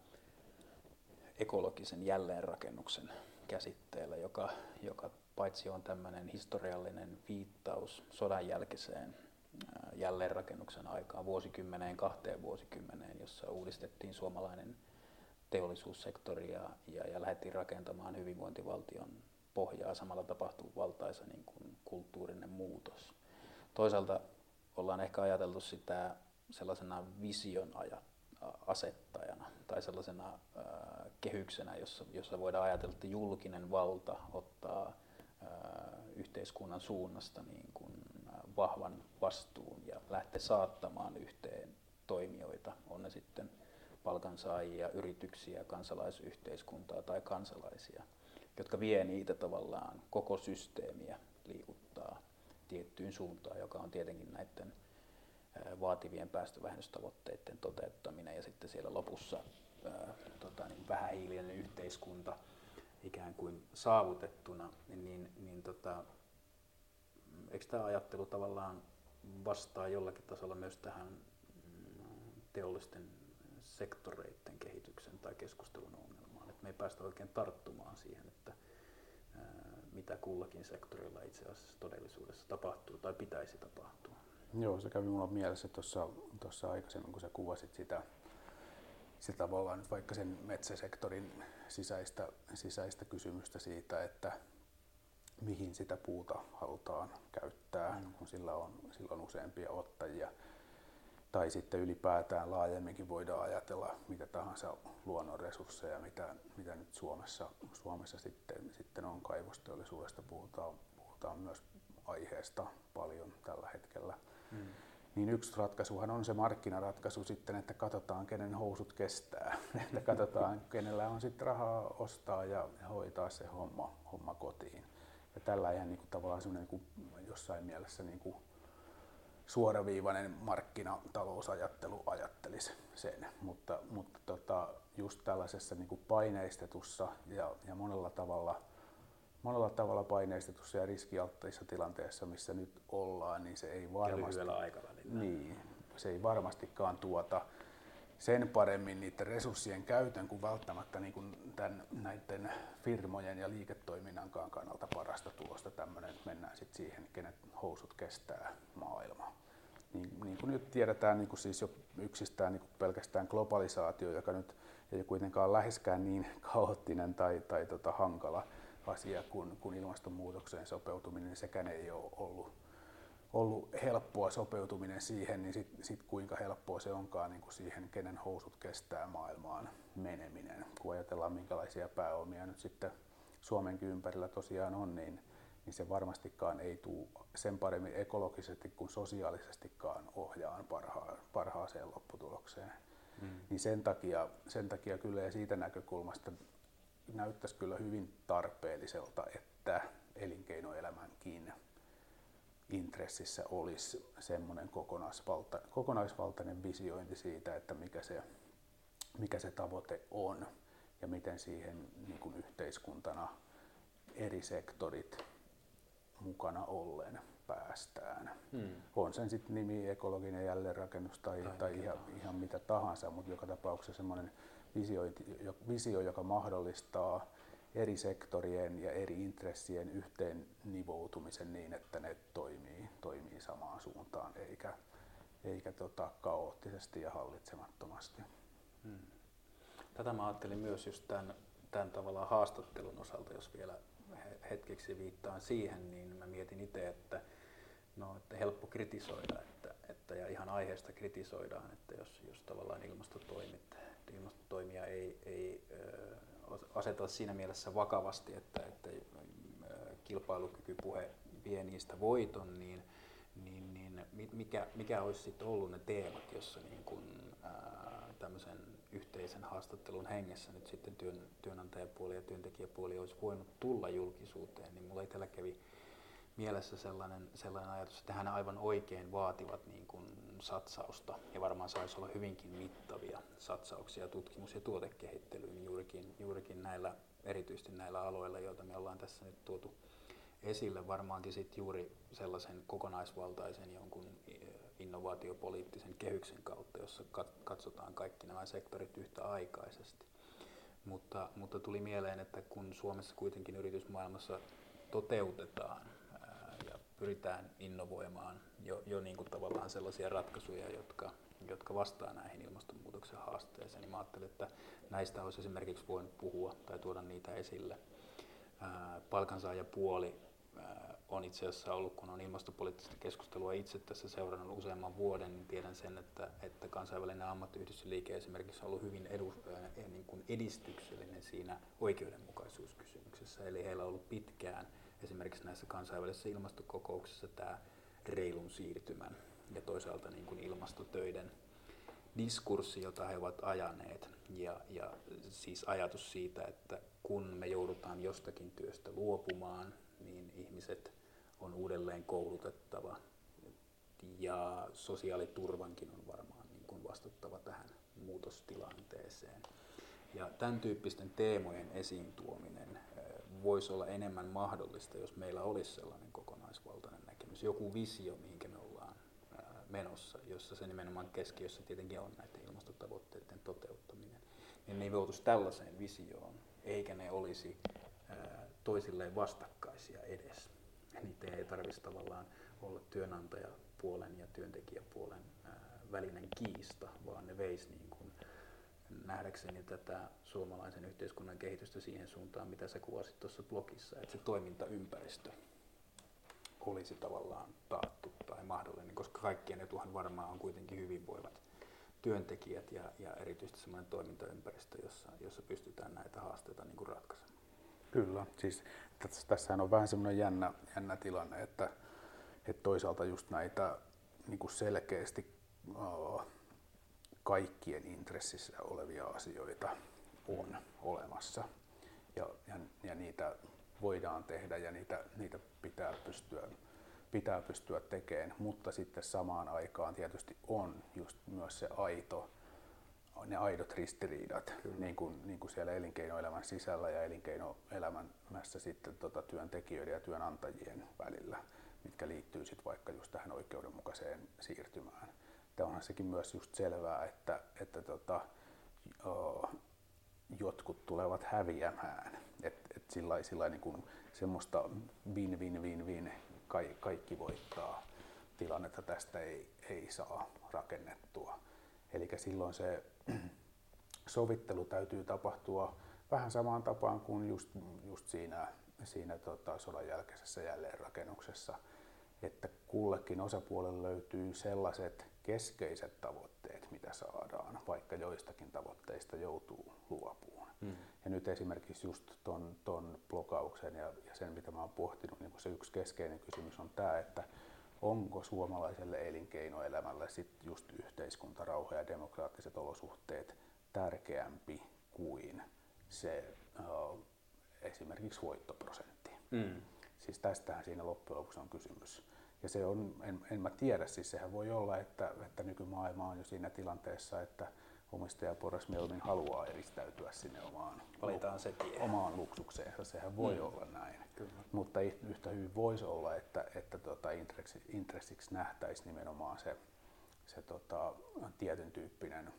ekologisen jälleenrakennuksen käsitteellä, joka, joka paitsi on tämmöinen historiallinen viittaus sodan jälkeiseen jälleenrakennuksen aikaan vuosikymmeneen, kahteen vuosikymmeneen, jossa uudistettiin suomalainen teollisuussektori ja, ja, ja lähdettiin rakentamaan hyvinvointivaltion pohjaa. Samalla tapahtuu valtaisa niin kuin, kulttuurinen muutos. Toisaalta ollaan ehkä ajateltu sitä sellaisena vision asettajana tai sellaisena äh, kehyksenä, jossa, jossa voidaan ajatella, että julkinen valta ottaa yhteiskunnan suunnasta niin kuin vahvan vastuun ja lähtee saattamaan yhteen toimijoita, on ne sitten palkansaajia, yrityksiä, kansalaisyhteiskuntaa tai kansalaisia, jotka vie niitä tavallaan koko systeemiä liikuttaa tiettyyn suuntaan, joka on tietenkin näiden vaativien päästövähennystavoitteiden toteuttaminen. Ja sitten siellä lopussa ää, tota, niin vähähiilinen yhteiskunta – ikään kuin saavutettuna, niin, niin, niin tota, eikö tämä ajattelu tavallaan vastaa jollakin tasolla myös tähän mm, teollisten sektoreiden kehityksen tai keskustelun ongelmaan, että me ei päästä oikein tarttumaan siihen, että mitä kullakin sektorilla itse asiassa todellisuudessa tapahtuu tai pitäisi tapahtua. Joo, se kävi mulla mielessä tuossa aikaisemmin, kun sä kuvasit sitä se tavallaan nyt vaikka sen metsäsektorin sisäistä, sisäistä kysymystä siitä, että mihin sitä puuta halutaan käyttää, mm. kun sillä on, sillä on useampia ottajia. Tai sitten ylipäätään laajemminkin voidaan ajatella mitä tahansa luonnonresursseja, mitä, mitä nyt Suomessa, Suomessa sitten, sitten on kaivosteollisuudesta, puhutaan, puhutaan myös aiheesta paljon tällä hetkellä. Mm niin yksi ratkaisuhan on se markkinaratkaisu sitten, että katsotaan kenen housut kestää. [laughs] että katsotaan kenellä on sitten rahaa ostaa ja hoitaa se homma, homma kotiin. Ja tällä ihan niin kuin, tavallaan semmoinen niin jossain mielessä niin kuin, suoraviivainen markkinatalousajattelu ajattelisi sen, mutta, mutta tota, just tällaisessa niin kuin paineistetussa ja, ja monella tavalla monella tavalla paineistetussa ja riskialttiissa tilanteessa, missä nyt ollaan, niin se ei varmasti, niin, se ei varmastikaan tuota sen paremmin niiden resurssien käytön kuin välttämättä niin kuin tämän, näiden firmojen ja liiketoiminnankaan kannalta parasta tulosta tämmöinen, että mennään sitten siihen, kenet housut kestää maailmaa. Niin, niin kuin nyt tiedetään niin kuin siis jo yksistään niin kuin pelkästään globalisaatio, joka nyt ei kuitenkaan läheskään niin kaoottinen tai, tai tota hankala, asia kuin, kuin ilmastonmuutokseen sopeutuminen, sekään ei ole ollut, ollut helppoa sopeutuminen siihen, niin sitten sit kuinka helppoa se onkaan niin kuin siihen, kenen housut kestää maailmaan meneminen. Kun ajatellaan, minkälaisia pääomia nyt sitten Suomenkin ympärillä tosiaan on, niin, niin se varmastikaan ei tule sen paremmin ekologisesti kuin sosiaalisestikaan ohjaan parha, parhaaseen lopputulokseen. Mm. Niin sen takia, sen takia kyllä ja siitä näkökulmasta näyttäisi kyllä hyvin tarpeelliselta, että elinkeinoelämänkin intressissä olisi semmoinen kokonaisvalta, kokonaisvaltainen visiointi siitä, että mikä se, mikä se tavoite on ja miten siihen niin kuin yhteiskuntana eri sektorit mukana ollen päästään. Hmm. On sen sitten nimi ekologinen jälleenrakennus tai, tai, tai ihan, ihan mitä tahansa, mutta joka tapauksessa semmoinen visio, visio, joka mahdollistaa eri sektorien ja eri intressien yhteen nivoutumisen niin, että ne toimii, toimii samaan suuntaan eikä, eikä tota, kaoottisesti ja hallitsemattomasti. Hmm. Tätä mä ajattelin myös just tämän, tämän tavallaan haastattelun osalta, jos vielä hetkeksi viittaan siihen, niin mä mietin itse, että, no, että helppo kritisoida, että, että, ja ihan aiheesta kritisoidaan, että jos, jos tavallaan ilmastotoimit, ilmastotoimia ei, ei asetella siinä mielessä vakavasti, että, että kilpailukykypuhe vie niistä voiton, niin, niin, niin mikä, mikä olisi sitten ollut ne teemat, jossa niin kun, tämmöisen yhteisen haastattelun hengessä nyt sitten työn, työnantajapuoli ja työntekijäpuoli olisi voinut tulla julkisuuteen, niin mulla itsellä kävi mielessä sellainen, sellainen ajatus, että hän aivan oikein vaativat niin kuin satsausta ja varmaan saisi olla hyvinkin mittavia satsauksia tutkimus- ja tuotekehittelyyn juurikin, juurikin näillä, erityisesti näillä aloilla, joita me ollaan tässä nyt tuotu esille varmaankin sit juuri sellaisen kokonaisvaltaisen jonkun innovaatiopoliittisen kehyksen kautta, jossa katsotaan kaikki nämä sektorit yhtä aikaisesti. Mutta, mutta tuli mieleen, että kun Suomessa kuitenkin yritysmaailmassa toteutetaan pyritään innovoimaan jo, jo niin kuin tavallaan sellaisia ratkaisuja, jotka, jotka vastaa näihin ilmastonmuutoksen haasteeseen, niin mä ajattelin, että näistä olisi esimerkiksi voinut puhua tai tuoda niitä esille. Palkansaajapuoli on itse asiassa ollut, kun on ilmastopoliittista keskustelua itse tässä seurannut useamman vuoden, niin tiedän sen, että, että kansainvälinen ammattiyhdistysliike esimerkiksi on ollut hyvin edu, niin kuin edistyksellinen siinä oikeudenmukaisuuskysymyksessä. Eli heillä on ollut pitkään esimerkiksi näissä kansainvälisissä ilmastokokouksissa tämä reilun siirtymän ja toisaalta niin kuin ilmastotöiden diskurssi, jota he ovat ajaneet. Ja, ja siis ajatus siitä, että kun me joudutaan jostakin työstä luopumaan, niin ihmiset on uudelleen koulutettava ja sosiaaliturvankin on varmaan niin kuin vastattava tähän muutostilanteeseen. Ja tämän tyyppisten teemojen esiin tuominen voisi olla enemmän mahdollista, jos meillä olisi sellainen kokonaisvaltainen näkemys, joku visio, mihinkä me ollaan menossa, jossa se nimenomaan keskiössä tietenkin on näiden ilmastotavoitteiden toteuttaminen. Niin ne joutuisi tällaiseen visioon, eikä ne olisi toisilleen vastakkaisia edes. Niitä ei tarvitsisi tavallaan olla työnantajapuolen ja työntekijäpuolen välinen kiista, vaan ne veisi niin nähdäkseni tätä suomalaisen yhteiskunnan kehitystä siihen suuntaan, mitä sä kuvasit tuossa blogissa, että se toimintaympäristö olisi tavallaan taattu tai mahdollinen, koska kaikkien etuhan varmaan on kuitenkin hyvinvoivat työntekijät ja, ja erityisesti sellainen toimintaympäristö, jossa, jossa pystytään näitä haasteita niin kuin ratkaisemaan. Kyllä, siis tässähän on vähän semmoinen jännä, jännä tilanne, että, että toisaalta just näitä niin kuin selkeästi kaikkien intressissä olevia asioita on olemassa. Ja, ja, ja niitä voidaan tehdä ja niitä, niitä pitää pystyä pitää pystyä tekemään, mutta sitten samaan aikaan tietysti on just myös se aito ne aidot ristiriidat niin kuin, niin kuin siellä elinkeinoelämän sisällä ja elinkeinoelämässä sitten tota työntekijöiden ja työnantajien välillä, mitkä liittyy sitten vaikka just tähän oikeudenmukaiseen siirtymään. Tämä onhan sekin myös just selvää, että, että tota, o, jotkut tulevat häviämään. Et, et sillä, sillä niin semmoista win win win win kaikki voittaa tilannetta tästä ei, ei saa rakennettua. Eli silloin se [clears throat] sovittelu täytyy tapahtua vähän samaan tapaan kuin just, just siinä, siinä tota, sodan jälkeisessä jälleenrakennuksessa. että kullekin osapuolelle löytyy sellaiset keskeiset tavoitteet, mitä saadaan, vaikka joistakin tavoitteista joutuu luopumaan. Mm. Ja nyt esimerkiksi just ton, ton blokauksen ja, ja sen, mitä mä oon pohtinut, niin se yksi keskeinen kysymys on tämä, että onko suomalaiselle elinkeinoelämälle sit just yhteiskuntarauha ja demokraattiset olosuhteet tärkeämpi kuin se uh, esimerkiksi voittoprosentti. Mm. Siis tästähän siinä loppujen lopuksi on kysymys. Ja se on, en, en mä tiedä, siis sehän voi olla, että, että nykymaailma on jo siinä tilanteessa, että omistajaporras mieluummin haluaa eristäytyä sinne omaan, Valitaan se tie. omaan luksukseensa. Sehän voi mm. olla näin. Kyllä. Mutta yhtä hyvin voisi olla, että, että tota intressiksi nähtäisi nimenomaan se, se tota, tietyn, tyyppinen,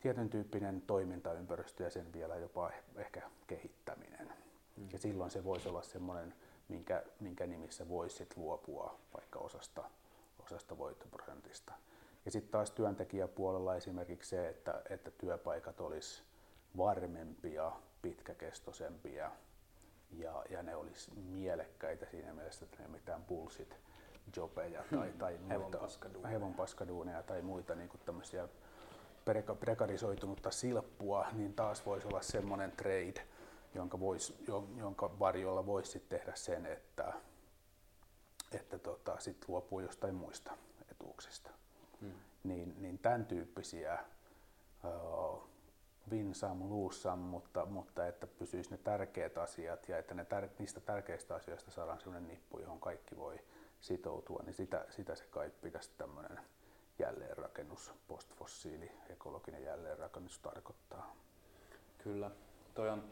tietyn tyyppinen toimintaympäristö ja sen vielä jopa ehkä kehittäminen. Mm. Ja silloin se voisi olla semmoinen minkä, minkä nimissä voisi luopua vaikka osasta, osasta voittoprosentista. Ja sitten taas työntekijäpuolella esimerkiksi se, että, että työpaikat olisi varmempia, pitkäkestoisempia ja, ja ne olisi mielekkäitä siinä mielessä, että ne mitään bullshit jobeja tai, hmm. tai muita, hevonpaskaduuneja tai muita niin tämmöisiä prekarisoitunutta silppua, niin taas voisi olla semmoinen trade, jonka, vois, jonka varjolla voisi tehdä sen, että, että tota, sit luopuu jostain muista etuuksista. Hmm. Niin, niin tämän tyyppisiä uh, win some, lose some, mutta, mutta että pysyisi ne tärkeät asiat ja että ne tär, niistä tärkeistä asioista saadaan sellainen nippu, johon kaikki voi sitoutua, niin sitä, sitä se kai pitäisi tämmöinen jälleenrakennus, postfossiili, ekologinen jälleenrakennus tarkoittaa. Kyllä. Toi on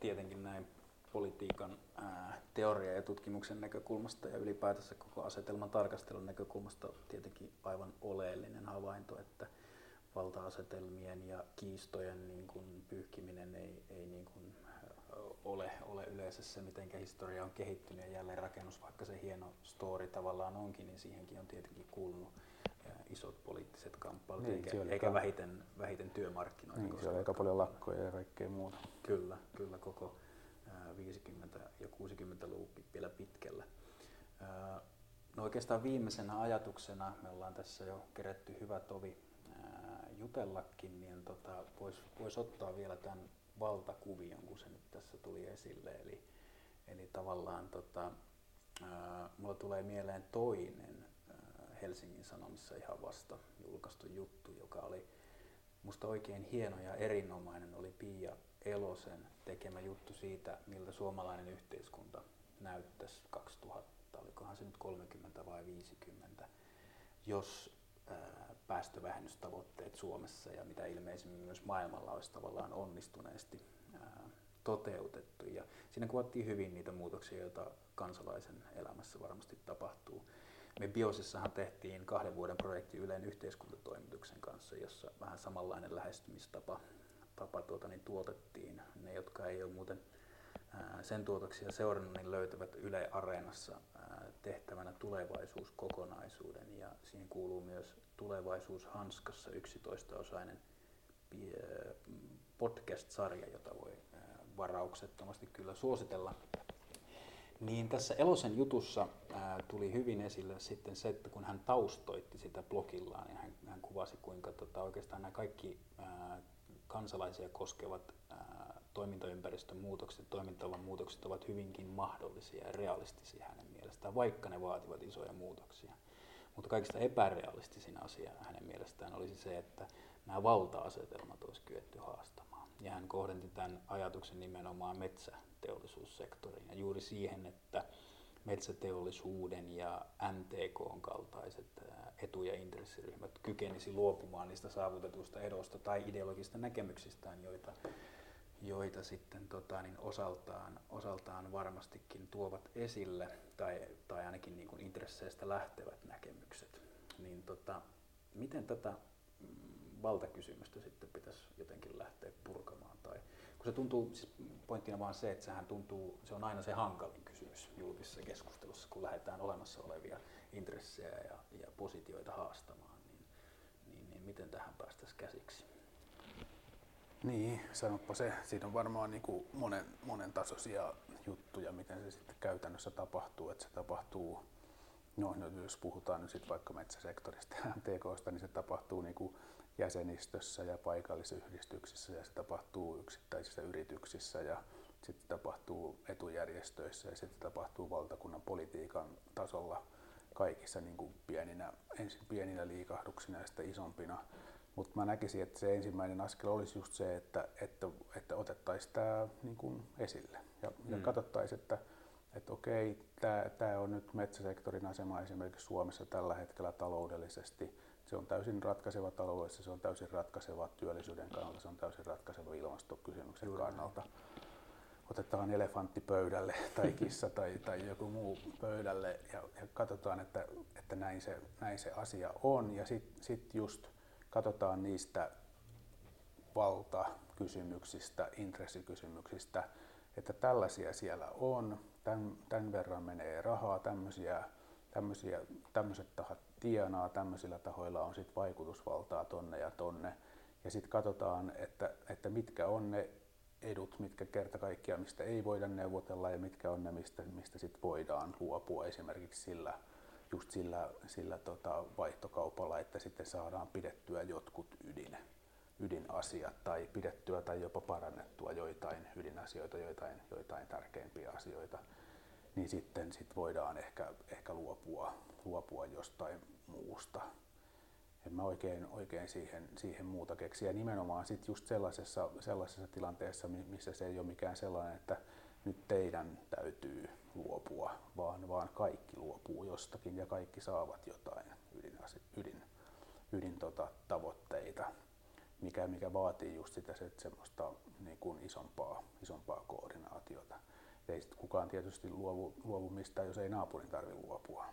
tietenkin näin politiikan ää, teoria ja tutkimuksen näkökulmasta ja ylipäätänsä koko asetelman tarkastelun näkökulmasta tietenkin aivan oleellinen havainto, että valta-asetelmien ja kiistojen niin kuin pyyhkiminen ei, ei niin kuin ole, ole yleensä se, miten historia on kehittynyt ja jälleen rakennus, vaikka se hieno story tavallaan onkin, niin siihenkin on tietenkin kuulunut isot poliittiset kamppailut, niin, eikä, eikä vähiten, vähiten työmarkkinoita. Niin, siellä aika paljon lakkoja ja kaikkea muuta. Kyllä, kyllä koko 50- ja 60-luvun vielä pitkällä. No oikeastaan viimeisenä ajatuksena, me ollaan tässä jo kerätty hyvä tovi jutellakin, niin tota, voisi vois ottaa vielä tämän valtakuvion, kun se nyt tässä tuli esille. Eli, eli tavallaan tota, ää, mulla tulee mieleen toinen Helsingin Sanomissa ihan vasta julkaistu juttu, joka oli musta oikein hieno ja erinomainen, oli Pia Elosen tekemä juttu siitä, miltä suomalainen yhteiskunta näyttäisi 2000, olikohan se nyt 30 vai 50, jos päästövähennystavoitteet Suomessa ja mitä ilmeisimmin myös maailmalla olisi tavallaan onnistuneesti toteutettu. Ja siinä kuvattiin hyvin niitä muutoksia, joita kansalaisen elämässä varmasti tapahtuu. Me Biosissahan tehtiin kahden vuoden projekti Ylen yhteiskuntatoimituksen kanssa, jossa vähän samanlainen lähestymistapa tapa tuota, niin tuotettiin. Ne, jotka ei ole muuten ää, sen tuotoksia seurannut, niin löytävät Yle Areenassa ää, tehtävänä tulevaisuuskokonaisuuden ja siihen kuuluu myös Tulevaisuus Hanskassa 11-osainen podcast-sarja, jota voi varauksettomasti kyllä suositella. Niin tässä Elosen jutussa ää, tuli hyvin esille sitten se, että kun hän taustoitti sitä blogillaan, niin hän, hän kuvasi kuinka tota, oikeastaan nämä kaikki ää, kansalaisia koskevat ää, toimintaympäristön muutokset, toimintavan muutokset ovat hyvinkin mahdollisia ja realistisia hänen mielestään, vaikka ne vaativat isoja muutoksia. Mutta kaikista epärealistisin asia hänen mielestään olisi se, että nämä valta-asetelmat olisi kyetty haastamaan. Ja hän kohdenti tämän ajatuksen nimenomaan metsäteollisuussektoriin ja juuri siihen, että metsäteollisuuden ja NTK kaltaiset etu- ja intressiryhmät kykenisi luopumaan niistä saavutetusta edosta tai ideologisista näkemyksistään, joita, joita sitten tota, niin osaltaan, osaltaan varmastikin tuovat esille tai, tai ainakin niin kuin intresseistä lähtevät näkemykset. Niin tota, miten tätä valtakysymystä sitten pitäisi jotenkin lähteä purkamaan. Tai, kun se tuntuu, siis pointtina vaan se, että sehän tuntuu, se on aina se hankalin kysymys julkisessa keskustelussa, kun lähdetään olemassa olevia intressejä ja, ja positioita haastamaan, niin, niin, niin miten tähän päästäisiin käsiksi? Niin, sanoppa se. Siinä on varmaan niin kuin monen, monen tasoisia juttuja, miten se sitten käytännössä tapahtuu. Että se tapahtuu No, no jos puhutaan nyt sit vaikka metsäsektorista ja [laughs] MTKsta, niin se tapahtuu niin kuin jäsenistössä ja paikallisyhdistyksissä ja se tapahtuu yksittäisissä yrityksissä ja sitten tapahtuu etujärjestöissä ja sitten tapahtuu valtakunnan politiikan tasolla kaikissa niin kuin pieninä, ensin pieninä liikahduksina ja sitten isompina. Mutta mä näkisin, että se ensimmäinen askel olisi just se, että, että, että otettaisiin tämä niin kuin esille ja, mm. ja katsottaisiin, että, että okei, tämä on nyt metsäsektorin asema esimerkiksi Suomessa tällä hetkellä taloudellisesti. Se on täysin ratkaiseva taloudessa, se on täysin ratkaiseva työllisyyden kannalta, se on täysin ratkaiseva ilmastokysymyksen Juuri kannalta. Otetaan elefantti pöydälle [laughs] tai kissa tai, tai joku muu pöydälle ja, ja katsotaan, että, että näin, se, näin se asia on. Ja sitten sit just katsotaan niistä valtakysymyksistä, intressikysymyksistä, että tällaisia siellä on, tämän, tämän verran menee rahaa, tämmöisiä, tämmöisiä, tämmöiset tahat tienaa, tämmöisillä tahoilla on sitten vaikutusvaltaa tonne ja tonne. Ja sitten katsotaan, että, että mitkä on ne edut, mitkä kerta kaikkiaan, mistä ei voida neuvotella ja mitkä on ne, mistä, mistä sit voidaan luopua esimerkiksi sillä, just sillä, sillä tota vaihtokaupalla, että sitten saadaan pidettyä jotkut ydin, ydinasiat tai pidettyä tai jopa parannettua joitain ydinasioita, joitain, joitain tärkeimpiä asioita, niin sitten sit voidaan ehkä, ehkä luopua, luopua jostain muusta en mä oikein, oikein siihen, siihen muuta keksi. Ja nimenomaan sit just sellaisessa, sellaisessa tilanteessa, missä se ei ole mikään sellainen, että nyt teidän täytyy luopua, vaan, vaan kaikki luopuu jostakin ja kaikki saavat jotain ydin, ydin, ydin tota, tavoitteita, mikä, mikä vaatii just sitä se, semmoista niin kuin isompaa, isompaa koordinaatiota. Kukaan tietysti luovu, luovu mistään, jos ei naapurin tarvitse luopua.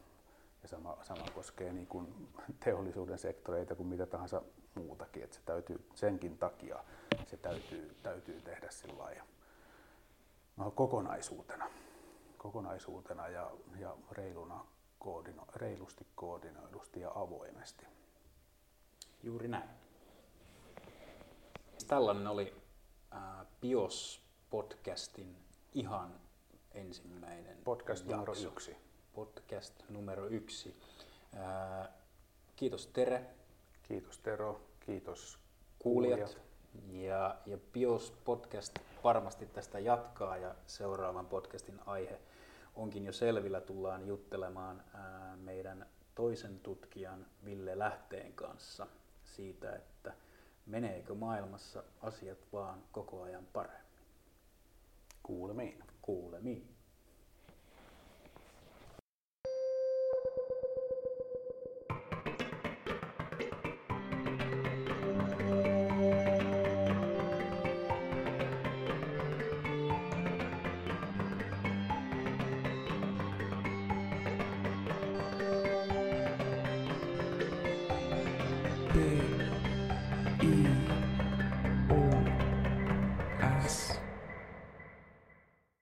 Ja sama, sama koskee niin kuin teollisuuden sektoreita kuin mitä tahansa muutakin. Että se täytyy, senkin takia se täytyy, täytyy tehdä sillä no, kokonaisuutena, kokonaisuutena ja, ja reiluna, koordino, reilusti koordinoidusti ja avoimesti. Juuri näin. Tällainen oli äh, BIOS-podcastin ihan ensimmäinen Podcast jakso. numero yksi podcast numero yksi. kiitos Tere. Kiitos Tero, kiitos kuulijat. kuulijat. Ja, ja BIOS podcast varmasti tästä jatkaa ja seuraavan podcastin aihe onkin jo selvillä. Tullaan juttelemaan ää, meidän toisen tutkijan Ville Lähteen kanssa siitä, että meneekö maailmassa asiat vaan koko ajan paremmin. Kuulemiin. Kuulemiin. big.